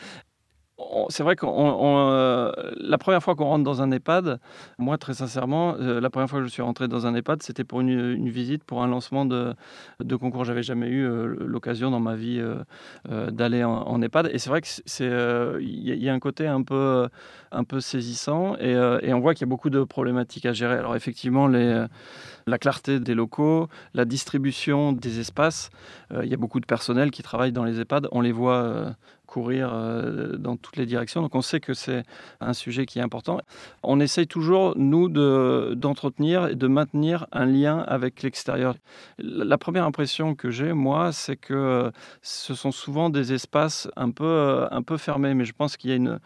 c'est vrai que euh, la première fois qu'on rentre dans un EHPAD, moi très sincèrement, euh, la première fois que je suis rentré dans un EHPAD, c'était pour une, visite, pour un lancement de, de concours. J'avais jamais eu euh, l'occasion dans ma vie d'aller en, EHPAD. Et c'est vrai que c'est, y, a un côté un peu, un peu saisissant et, on voit qu'il y a beaucoup de problématiques à gérer. Alors effectivement, la clarté des locaux, la distribution des espaces. il y a beaucoup de personnel qui travaille dans les EHPAD. On les voit courir euh, dans toutes les directions. Donc on sait que c'est un sujet qui est important. On essaye toujours, nous, d'entretenir et de maintenir un lien avec l'extérieur. La première impression que j'ai, moi, c'est que ce sont souvent des espaces un peu, euh, un peu fermés, mais je pense qu'il y a une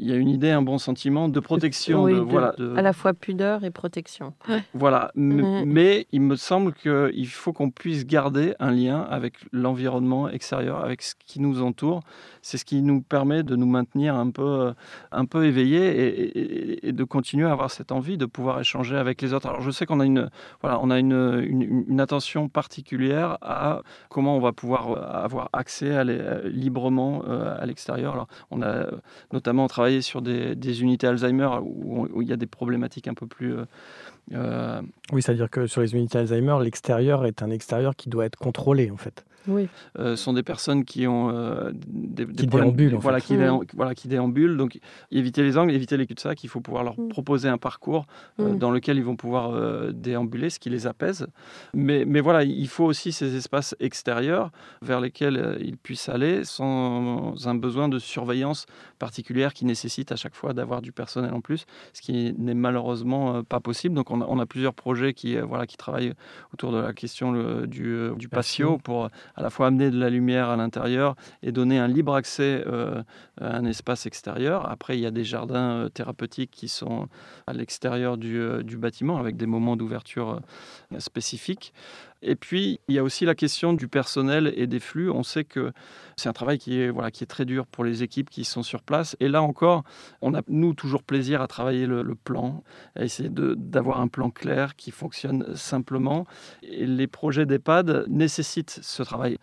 il y a une idée, un bon sentiment de protection. de, voilà,
À la fois pudeur et protection.
Voilà, mais il me semble qu'il faut qu'on puisse garder un lien avec l'environnement extérieur, avec ce qui nous entoure. C'est ce qui nous permet de nous maintenir un peu, un peu éveillés et, de continuer à avoir cette envie de pouvoir échanger avec les autres. Alors je sais qu'on a, une, voilà, on a une, une, attention particulière à comment on va pouvoir avoir accès à librement euh, à l'extérieur. Alors on a notamment travaillé sur des, unités Alzheimer où, il y a des problématiques un peu plus... Euh,
oui, c'est-à-dire que sur les unités Alzheimer, l'extérieur est un extérieur qui doit être contrôlé en fait
oui.
Euh, sont des personnes qui ont euh, des,
qui déambulent,
voilà, qui, voilà, qui déambulent. Donc, éviter les angles, éviter les cul-de-sac. Il faut pouvoir leur mm. proposer un parcours euh, dans lequel ils vont pouvoir déambuler, ce qui les apaise. Mais, mais voilà, il faut aussi ces espaces extérieurs vers lesquels ils puissent aller sans un besoin de surveillance particulière qui nécessite à chaque fois d'avoir du personnel en plus, ce qui n'est malheureusement pas possible. Donc, on a, on a, plusieurs projets qui, voilà, qui travaillent autour de la question le, du, du patio pour à la fois amener de la lumière à l'intérieur et donner un libre accès euh, à un espace extérieur. Après, il y a des jardins euh, thérapeutiques qui sont à l'extérieur du, euh, du, bâtiment avec des moments d'ouverture spécifiques. Et puis, il y a aussi la question du personnel et des flux. On sait que c'est un travail qui est, voilà, qui est très dur pour les équipes qui sont sur place. Et là encore, on a, nous, toujours plaisir à travailler le, plan, à essayer d'avoir un plan clair qui fonctionne simplement. Et les projets d'EHPAD nécessitent ce travail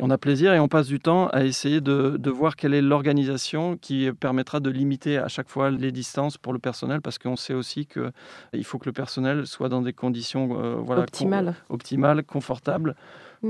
on a plaisir et on passe du temps à essayer de, voir quelle est l'organisation qui permettra de limiter à chaque fois les distances pour le personnel parce qu'on sait aussi qu'il faut que le personnel soit dans des conditions euh, voilà,
optimales.
optimales, confortables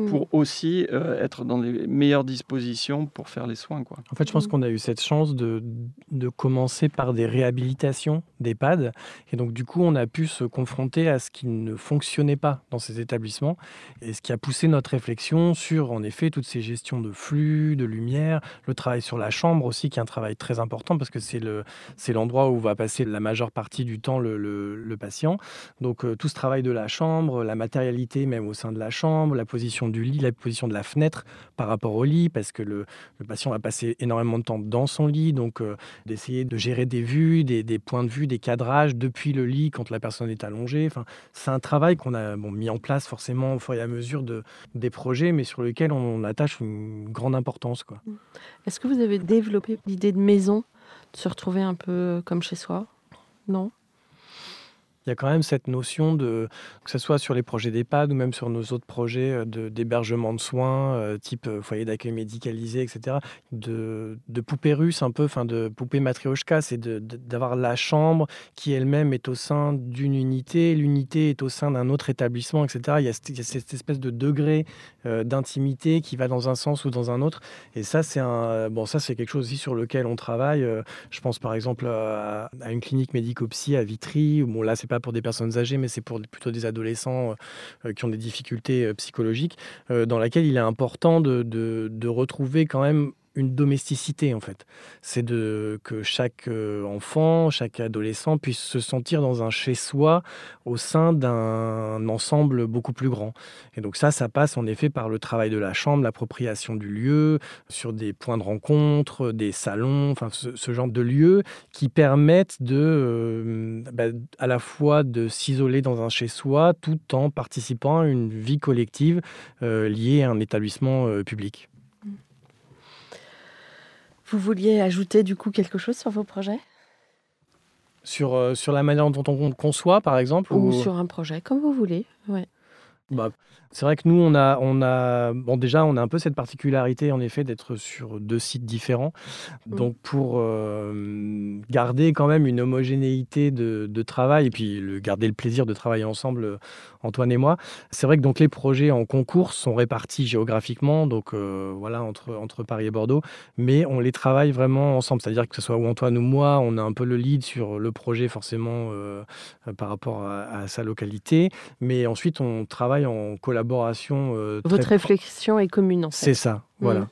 Pour aussi euh, être dans les meilleures dispositions pour faire les soins. Quoi.
En fait, je pense mm. qu'on a eu cette chance de, de commencer par des réhabilitations d'EHPAD. Et donc, du coup, on a pu se confronter à ce qui ne fonctionnait pas dans ces établissements. Et ce qui a poussé notre réflexion sur, en effet, toutes ces gestions de flux, de lumière, le travail sur la chambre aussi, qui est un travail très important parce que c'est le, c'est l'endroit où va passer la majeure partie du temps le, le, patient. Donc, euh, tout ce travail de la chambre, la matérialité même au sein de la chambre, la position du lit, la position de la fenêtre par rapport au lit, parce que le, patient va passer énormément de temps dans son lit, donc euh, d'essayer de gérer des vues, des, points de vue, des cadrages depuis le lit quand la personne est allongée. Enfin, c'est un travail qu'on a bon, mis en place forcément au fur et à mesure de, des projets, mais sur lequel on, attache une grande importance.
Est-ce que vous avez développé l'idée de maison de se retrouver un peu comme chez soi? Non?
Il y a quand même cette notion de, que ce soit sur les projets d'EHPAD ou même sur nos autres projets euh, d'hébergement de, soins, euh, type euh, foyer d'accueil médicalisé, etc., de, de poupée russe un peu, enfin de poupée matrioshka, c'est d'avoir la chambre qui elle-même est au sein d'une unité, l'unité est au sein d'un autre établissement, etc. Il y a, cette espèce de degré d'intimité qui va dans un sens ou dans un autre. Et ça, c'est un, bon, ça c'est quelque chose aussi sur lequel on travaille. je pense par exemple à, une clinique médico-psy à Vitry. Bon, là, c'est pas pour des personnes âgées, mais c'est pour plutôt des adolescents euh, qui ont des difficultés euh, psychologiques, euh, dans laquelle il est important de, de retrouver quand même une domesticité en fait. C'est de que chaque euh, enfant, chaque adolescent puisse se sentir dans un chez-soi au sein d'un ensemble beaucoup plus grand. Et donc ça, ça passe en effet par le travail de la chambre, l'appropriation du lieu, sur des points de rencontre, des salons, enfin ce, genre de lieux qui permettent de euh, bah, à la fois de s'isoler dans un chez-soi tout en participant à une vie collective euh, liée à un établissement public.
Vous vouliez ajouter du coup quelque chose sur vos projets?
Sur, euh, sur la manière dont on conçoit, par exemple
Ou, sur un projet, comme vous voulez. Ouais.
Bah, c'est vrai que nous, on a, on a, bon, déjà, on a un peu cette particularité, en effet, d'être sur deux sites différents. Donc, pour euh, garder quand même une homogénéité de, de, travail et puis le, garder le plaisir de travailler ensemble, Antoine et moi, c'est vrai que donc les projets en concours sont répartis géographiquement, donc euh, voilà, entre, entre Paris et Bordeaux, mais on les travaille vraiment ensemble. C'est-à-dire que ce soit Antoine ou moi, on a un peu le lead sur le projet, forcément, euh, par rapport à, à, sa localité, mais ensuite, on travaille en collaboration euh,
Votre réflexion est commune, en fait.
C'est ça, voilà. Mm.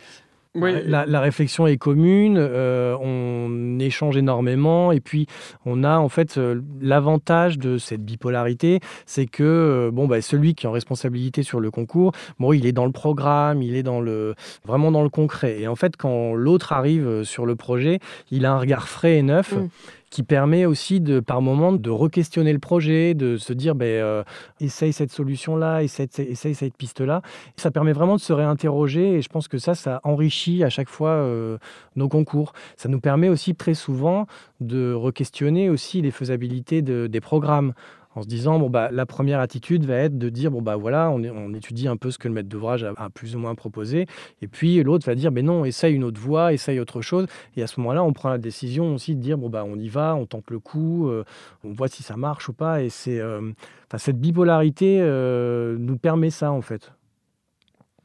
La, réflexion est commune, euh, on échange énormément et puis on a en fait euh, l'avantage de cette bipolarité, c'est que bon bah, celui qui est en responsabilité sur le concours, bon il est dans le programme, il est dans le vraiment dans le concret et en fait quand l'autre arrive sur le projet, il a un regard frais et neuf. Mm qui permet aussi de, par moment de re-questionner le projet, de se dire ben, euh, essaye cette solution-là, essaye, cette piste-là. Ça permet vraiment de se réinterroger et je pense que ça, ça enrichit à chaque fois euh, nos concours. Ça nous permet aussi très souvent de re-questionner aussi les faisabilités de, des programmes en se disant bon bah la première attitude va être de dire bon bah voilà on, étudie un peu ce que le maître d'ouvrage a, plus ou moins proposé. Et puis l'autre va dire mais non essaye une autre voie essaye autre chose. Et à ce moment-là on prend la décision aussi de dire bon bah on y va on tente le coup euh, on voit si ça marche ou pas. Et c'est euh, cette bipolarité euh, nous permet ça en fait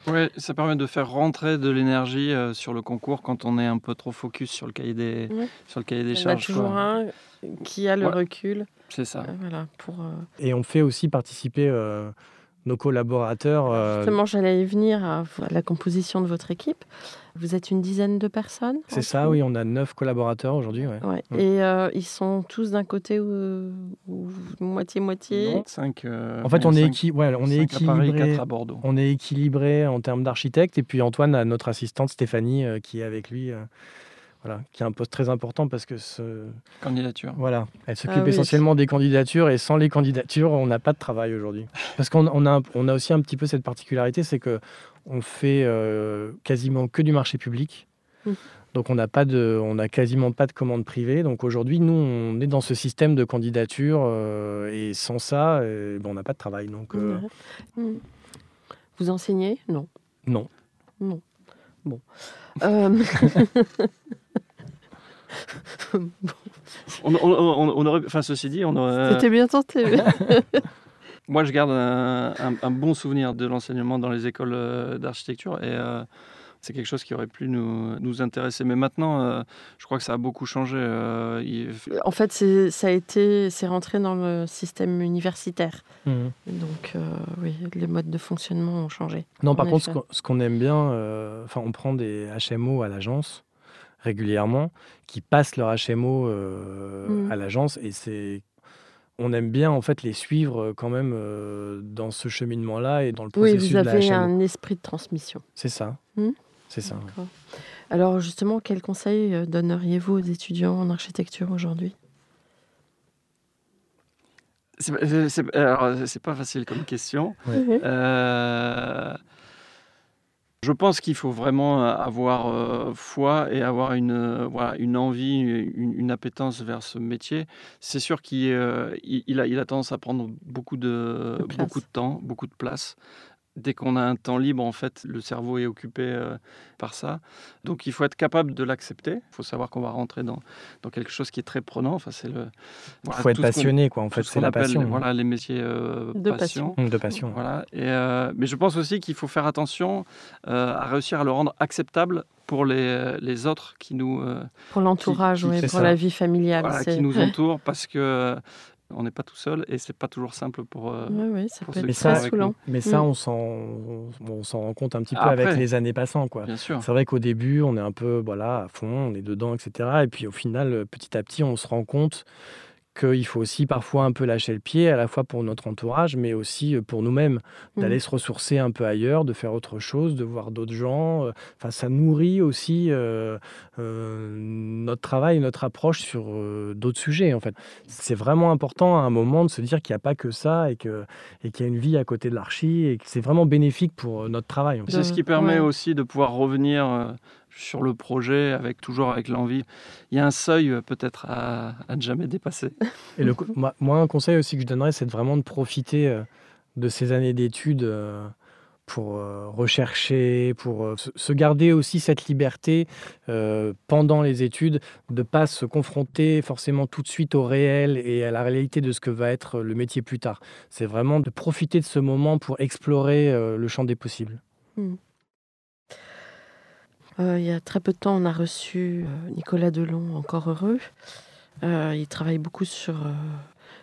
oui, ça permet de faire rentrer de l'énergie sur le concours quand on est un peu trop focus sur le cahier des, sur le cahier des charges.
Il y a toujours un qui a le recul.
C'est ça.
Euh, voilà, pour, euh,
Et on fait aussi participer euh, nos collaborateurs.
Justement, j'allais y venir à la composition de votre équipe. Vous êtes une dizaine de personnes
C'est ça, oui, on a neuf collaborateurs aujourd'hui. Ouais.
Ouais. Mm. Et ils sont tous d'un côté ou moitié-moitié?
Cinq.
en fait, on est, équi... ouais, on est équilibré.
À, à Bordeaux.
On est équilibré en termes d'architecte. Et puis Antoine a notre assistante Stéphanie qui est avec lui qui est un poste très important parce que ce...
candidature.
Voilà, elle s'occupe ah essentiellement des candidatures et sans les candidatures, on n'a pas de travail aujourd'hui. Parce qu'on on a, on a aussi un petit peu cette particularité, c'est que on fait euh, quasiment que du marché public. Mmh. Donc on n'a pas de, on a quasiment pas de commandes privées. Donc aujourd'hui, nous, on est dans ce système de candidature euh, et sans ça, euh, ben, on n'a pas de travail. Donc mmh.
vous enseignez? Non.
Non.
Non. Bon. *laughs* *laughs* *laughs*
On, aurait, enfin, ceci dit, on aurait.
C'était bien tenté. *laughs*
Moi, je garde un, bon souvenir de l'enseignement dans les écoles euh, d'architecture et euh, c'est quelque chose qui aurait pu nous, nous intéresser. Mais maintenant, euh, je crois que ça a beaucoup changé.
En fait, ça a été, c'est rentré dans le système universitaire. Mmh. Donc, oui, les modes de fonctionnement ont changé.
Non, par contre, ce qu'on aime bien, enfin, on prend des HMO à l'agence régulièrement, qui passent leur HMO euh, mmh. à l'agence et c'est on aime bien en fait les suivre euh, quand même euh, dans ce cheminement-là et dans le processus
oui, vous avez un esprit de transmission.
C'est ça. Mmh. C'est ça.
Alors justement, quel conseil donneriez-vous aux étudiants en architecture aujourd'hui?
C'est pas facile comme question. Je pense qu'il faut vraiment avoir foi et avoir une, voilà, une envie, une, appétence vers ce métier. C'est sûr qu'il il a, il a tendance à prendre beaucoup de, beaucoup de temps, beaucoup de place dès qu'on a un temps libre, en fait, le cerveau est occupé euh, par ça. Donc, il faut être capable de l'accepter. Il faut savoir qu'on va rentrer dans, dans quelque chose qui est très prenant. Enfin, c'est le.
il faut être passionné, quoi. En fait, c'est la passion.
Voilà, les métiers euh,
de passion.
De passion.
Voilà. Et, euh, mais je pense aussi qu'il faut faire attention à réussir à le rendre acceptable pour les, les autres qui nous.
pour l'entourage, oui, pour la vie familiale.
Voilà, qui nous *laughs* entourent, parce que on n'est pas tout seul et c'est pas toujours simple pour.
Euh, oui, ça peut être
très Mais ça, mm. on s'en, on, s'en rend compte un petit peu avec les années passant, quoi.
Bien sûr.
C'est vrai qu'au début, on est un peu, voilà, à fond, on est dedans, etc. Et puis au final, petit à petit, on se rend compte qu'il faut aussi parfois un peu lâcher le pied, à la fois pour notre entourage, mais aussi euh, pour nous-mêmes, d'aller mmh. se ressourcer un peu ailleurs, de faire autre chose, de voir d'autres gens. Euh, enfin, ça nourrit aussi euh, notre travail, notre approche sur d'autres sujets. En fait, c'est vraiment important à un moment de se dire qu'il n'y a pas que ça et que et qu'il y a une vie à côté de l'archi et que c'est vraiment bénéfique pour notre travail.
C'est ce qui permet aussi de pouvoir revenir sur le projet, avec toujours avec l'envie. Il y a un seuil euh, peut-être à, ne jamais dépasser.
Et le, moi, un conseil aussi que je donnerais, c'est vraiment de profiter euh, de ces années d'études euh, pour rechercher, pour se garder aussi cette liberté pendant les études, de ne pas se confronter forcément tout de suite au réel et à la réalité de ce que va être le métier plus tard. C'est vraiment de profiter de ce moment pour explorer le champ des possibles. Mmh.
Euh, il y a très peu de temps, on a reçu euh, Nicolas Delon, encore heureux. Euh, il travaille beaucoup sur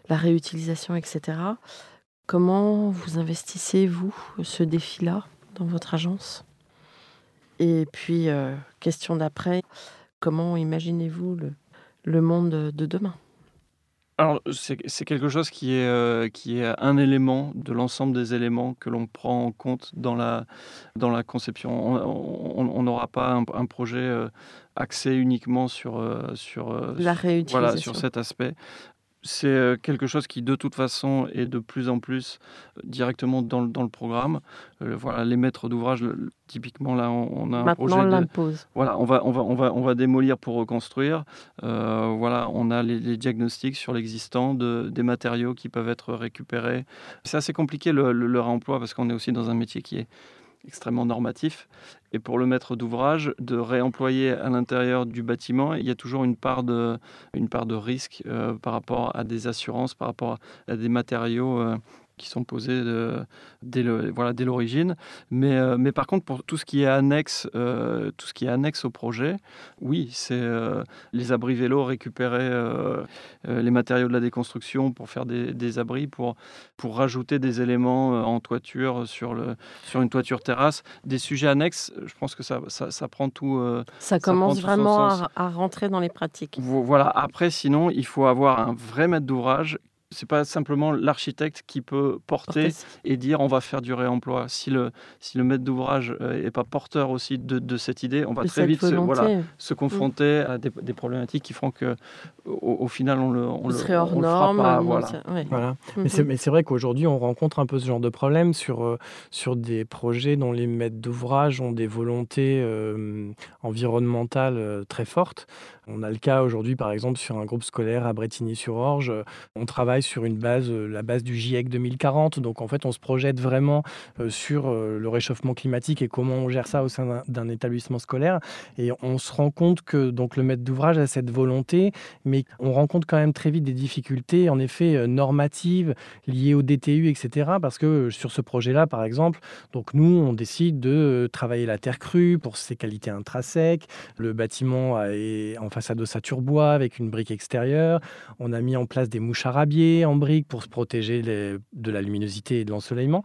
la réutilisation, etc. Comment vous investissez, vous, ce défi-là dans votre agence? Et puis, question d'après, comment imaginez-vous le monde de demain?
Alors, c'est quelque chose qui est, euh, qui est un élément de l'ensemble des éléments que l'on prend en compte dans la, dans la conception. On n'aura pas un, projet euh, axé uniquement sur, euh, sur,
la réutilisation.
Voilà, sur cet aspect c'est quelque chose qui, de toute façon, est de plus en plus directement dans, le, dans le programme. voilà, les maîtres d'ouvrage, typiquement, là, on, a un projet.
De,
voilà, on va, on, va, on, va, on va démolir pour reconstruire. voilà, on a les, diagnostics sur l'existant de, des matériaux qui peuvent être récupérés. C'est assez compliqué le, le, le réemploi parce qu'on est aussi dans un métier qui est extrêmement normatif. Et pour le maître d'ouvrage, de réemployer à l'intérieur du bâtiment, il y a toujours une part de, risque euh, par rapport à des assurances, par rapport à des matériaux. Euh, qui sont posés dès, voilà, dès l'origine. Mais, euh, mais par contre, pour tout ce qui est annexe, euh, tout ce qui est annexe au projet, oui, c'est euh, les abris vélos, récupérer les matériaux de la déconstruction pour faire des, abris, pour, pour rajouter des éléments en toiture sur, le, sur une toiture terrasse. Des sujets annexes, je pense que ça, ça, prend tout.
ça, commence vraiment à, à, rentrer dans les pratiques.
Voilà, après, sinon, il faut avoir un vrai maître d'ouvrage c'est pas simplement l'architecte qui peut porter et dire on va faire du réemploi. Si le, si le maître d'ouvrage n'est euh, pas porteur aussi de, cette idée, on va très vite se, voilà, se, confronter à des, problématiques qui font que au, final on le, on
le, hors norme,
pas.
Voilà. voilà. Mhm. Mais c'est vrai qu'aujourd'hui on rencontre un peu ce genre de problème sur, euh, sur des projets dont les maîtres d'ouvrage ont des volontés euh, environnementales très fortes. On a le cas aujourd'hui, par exemple, sur un groupe scolaire à Bretigny-sur-Orge. On travaille sur une base, euh, la base du GIEC 2040. Donc, en fait, on se projette vraiment euh, sur euh, le réchauffement climatique et comment on gère ça au sein d'un établissement scolaire. Et on se rend compte que donc le maître d'ouvrage a cette volonté, mais on rencontre quand même très vite des difficultés, en effet, normatives liées au DTU, etc. Parce que sur ce projet-là, par exemple, donc nous, on décide de travailler la terre crue pour ses qualités intrinsèques. Le bâtiment est en façade ossature bois avec une brique extérieure. On a mis en place des mouches arabiées en brique pour se protéger de la luminosité et de l'ensoleillement.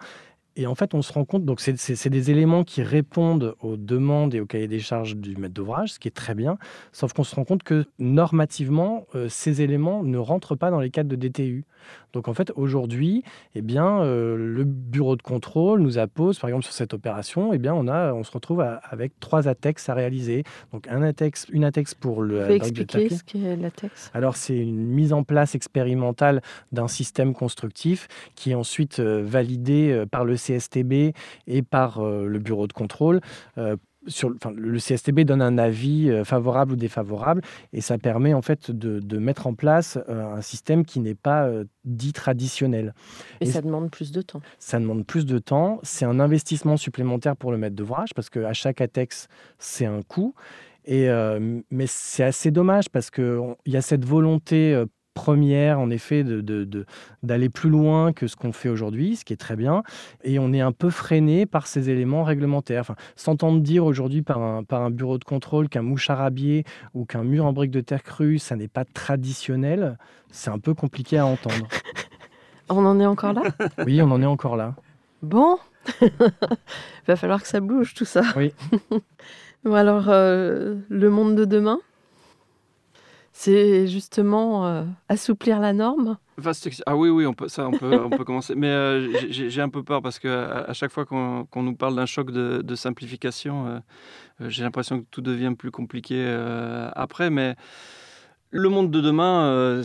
Et en fait, on se rend compte, donc c'est des éléments qui répondent aux demandes et aux cahiers des charges du maître d'ouvrage, ce qui est très bien, sauf qu'on se rend compte que normativement, euh, ces éléments ne rentrent pas dans les cadres de DTU. Donc en fait, aujourd'hui, eh bien, euh, le bureau de contrôle nous appose, par exemple, sur cette opération, eh bien, on, a, on se retrouve avec trois ATEX à réaliser. Donc un ATEX, une ATEX pour le...
Vous pouvez expliquer ce qu'est l'ATEX
Alors c'est une mise en place expérimentale d'un système constructif qui est ensuite euh, validé par le CSTB et par le bureau de contrôle sur, enfin, le CSTB donne un avis euh, favorable ou défavorable et ça permet en fait de, mettre en place euh, un système qui n'est pas euh, dit traditionnel.
Et, ça demande plus de temps.
Ça demande plus de temps. C'est un investissement supplémentaire pour le maître d'ouvrage parce qu'à chaque ATEX, c'est un coût. Et, mais c'est assez dommage parce qu'il y a cette volonté première, en effet, d'aller de, plus loin que ce qu'on fait aujourd'hui, ce qui est très bien. Et on est un peu freiné par ces éléments réglementaires. Enfin, S'entendre dire aujourd'hui par un, par un bureau de contrôle qu'un mouche arabier ou qu'un mur en briques de terre crue, ça n'est pas traditionnel, c'est un peu compliqué à entendre. *laughs*
on en est encore là?
Oui, on en est encore là.
Bon, il *laughs* va falloir que ça bouge tout ça.
Oui. *laughs*
bon, alors, euh, le monde de demain? C'est justement euh, assouplir la norme
Ah oui, oui, on peut, ça, on peut, on peut commencer. Mais euh, j'ai un peu peur parce qu'à à chaque fois qu'on nous parle d'un choc de, simplification, euh, j'ai l'impression que tout devient plus compliqué après. Mais le monde de demain,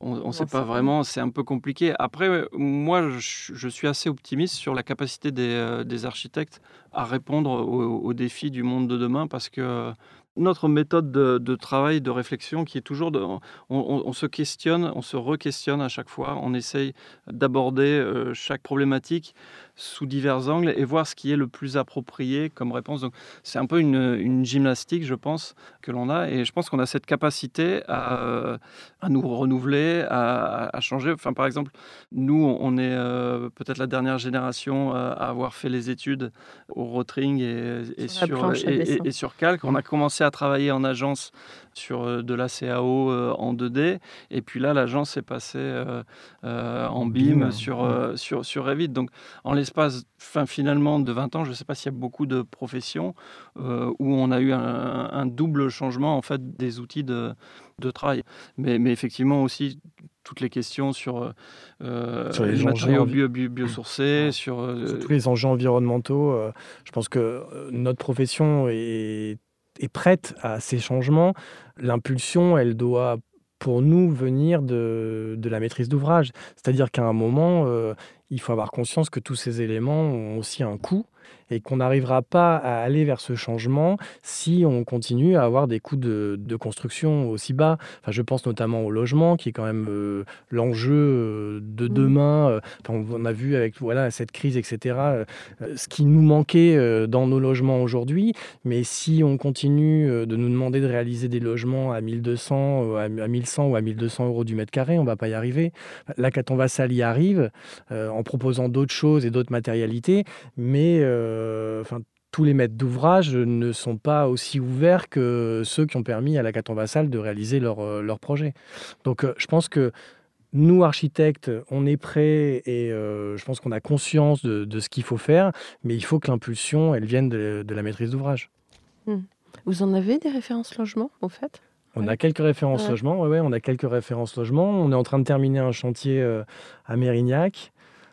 on ne sait pas vraiment, c'est un peu compliqué. Après, moi, je, suis assez optimiste sur la capacité des, architectes à répondre aux, défis du monde de demain parce que notre méthode de, travail, de réflexion, qui est toujours, de, on, se questionne, on se re-questionne à chaque fois, on essaye d'aborder euh, chaque problématique sous divers angles et voir ce qui est le plus approprié comme réponse. Donc, c'est un peu une, gymnastique, je pense, que l'on a. Et je pense qu'on a cette capacité à, à nous renouveler, à, changer. Enfin, par exemple, nous, on est euh, peut-être la dernière génération à avoir fait les études au Rotring et, et sur, et, et, sur Calc. On a commencé à travailler en agence sur euh, de la CAO euh, en 2D. Et puis là, l'agence est passée euh, en BIM sur, sur, sur Revit. Donc, en l'espace fin, finalement de 20 ans, je ne sais pas s'il y a beaucoup de professions où on a eu un, double changement en fait, des outils de, de travail. Mais, mais effectivement aussi toutes les questions sur, sur les, matériaux bio, biosourcés, sur,
tous les enjeux environnementaux. je pense que notre profession est est prête à ces changements, l'impulsion, elle doit pour nous venir de, de la maîtrise d'ouvrage. C'est-à-dire qu'à un moment, euh, il faut avoir conscience que tous ces éléments ont aussi un coût et qu'on n'arrivera pas à aller vers ce changement si on continue à avoir des coûts de, construction aussi bas. Enfin, je pense notamment au logement, qui est quand même euh, l'enjeu euh, de mmh. demain. Euh, on a vu avec voilà, cette crise, etc., ce qui nous manquait dans nos logements aujourd'hui. Mais si on continue de nous demander de réaliser des logements à 1200, à 1100 ou à 1200 euros du mètre carré, on ne va pas y arriver. La Caton Vassal y arrive en proposant d'autres choses et d'autres matérialités, mais euh, enfin, tous les maîtres d'ouvrage ne sont pas aussi ouverts que ceux qui ont permis à la Caton Vassal de réaliser leur, euh, leur projet. Donc euh, je pense que nous, architectes, on est prêts et je pense qu'on a conscience de, ce qu'il faut faire, mais il faut que l'impulsion, elle vienne de, la maîtrise d'ouvrage.
Hmm. Vous en avez des références logement, en fait?
On a quelques références logement, ouais, on a quelques références logement. On est en train de terminer un chantier à Mérignac.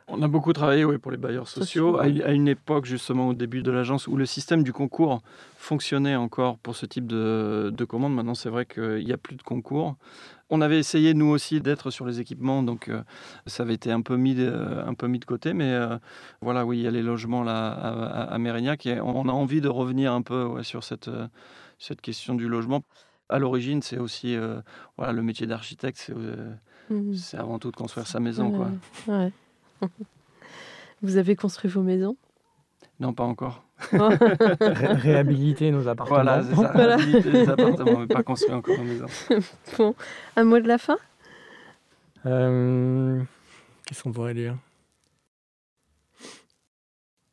On a beaucoup travaillé oui, pour les bailleurs sociaux, à, une époque justement au début de l'agence où le système du concours fonctionnait encore pour ce type de, de commande. Maintenant c'est vrai qu'il n'y a plus de concours. On avait essayé nous aussi d'être sur les équipements, donc euh, ça avait été un peu mis de, un peu mis de côté. Mais euh, voilà, oui, il y a les logements là à, à, Mérignac et on a envie de revenir un peu sur cette, cette question du logement. À l'origine, c'est aussi euh, voilà, le métier d'architecte, c'est mmh. avant tout de construire sa maison. Quoi. *laughs*
Vous avez construit vos maisons?
Non, pas encore.
réhabiliter nos appartements.
Voilà, c'est ça. Réhabiliter les appartements, mais pas construire encore nos maisons. *laughs*
Bon, un mot de la fin?
Euh, Qu'est-ce qu'on pourrait dire?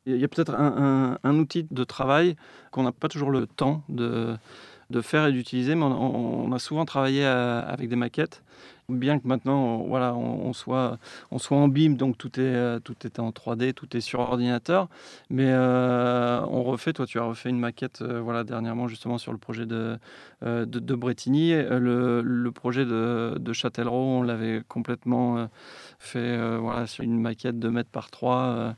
Il y a peut-être un, outil de travail qu'on n'a pas toujours le temps de, de faire et d'utiliser, mais on, a souvent travaillé avec des maquettes bien que maintenant voilà, on, soit, on soit en BIM, donc tout est, euh, tout est en 3D, tout est sur ordinateur. Mais euh, on refait, toi tu as refait une maquette euh, voilà, dernièrement justement sur le projet de, de, de, Bretigny. Le, le projet de, de Châtellerault, on l'avait complètement fait voilà, sur une maquette de mètres par 3.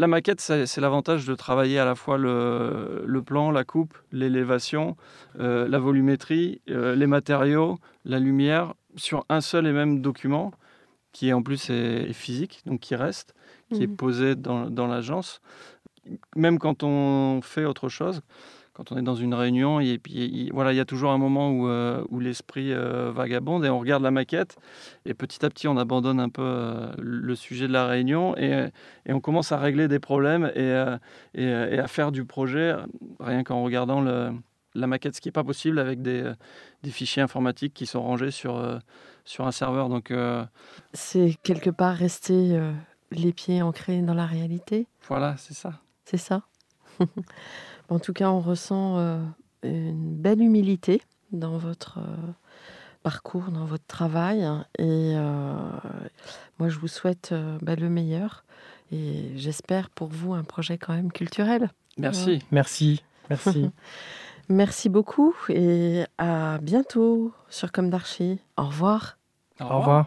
La maquette, c'est l'avantage de travailler à la fois le, le plan, la coupe, l'élévation, la volumétrie, les matériaux, la lumière, sur un seul et même document qui en plus est, physique, donc qui reste, qui est
Mhm.
posé dans, dans l'agence. Même quand on fait autre chose, quand on est dans une réunion, et puis il, voilà, il y a toujours un moment où, euh, où l'esprit euh, vagabonde et on regarde la maquette et petit à petit on abandonne un peu euh, le sujet de la réunion et, et on commence à régler des problèmes et, et, et à faire du projet rien qu'en regardant le, la maquette, ce qui n'est pas possible avec des, des fichiers informatiques qui sont rangés sur, sur un serveur. Donc
C'est quelque part rester les pieds ancrés dans la réalité,
voilà, c'est ça.
c'est ça? *laughs* En tout cas, on ressent euh, une belle humilité dans votre euh, parcours, dans votre travail. Et euh, moi, je vous souhaite euh, bah, le meilleur. Et j'espère pour vous un projet quand même culturel.
Merci.
Merci, merci. *laughs*
Merci beaucoup et à bientôt sur Comme d'Archie. Au revoir.
Au revoir.